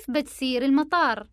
كيف بتصير المطار؟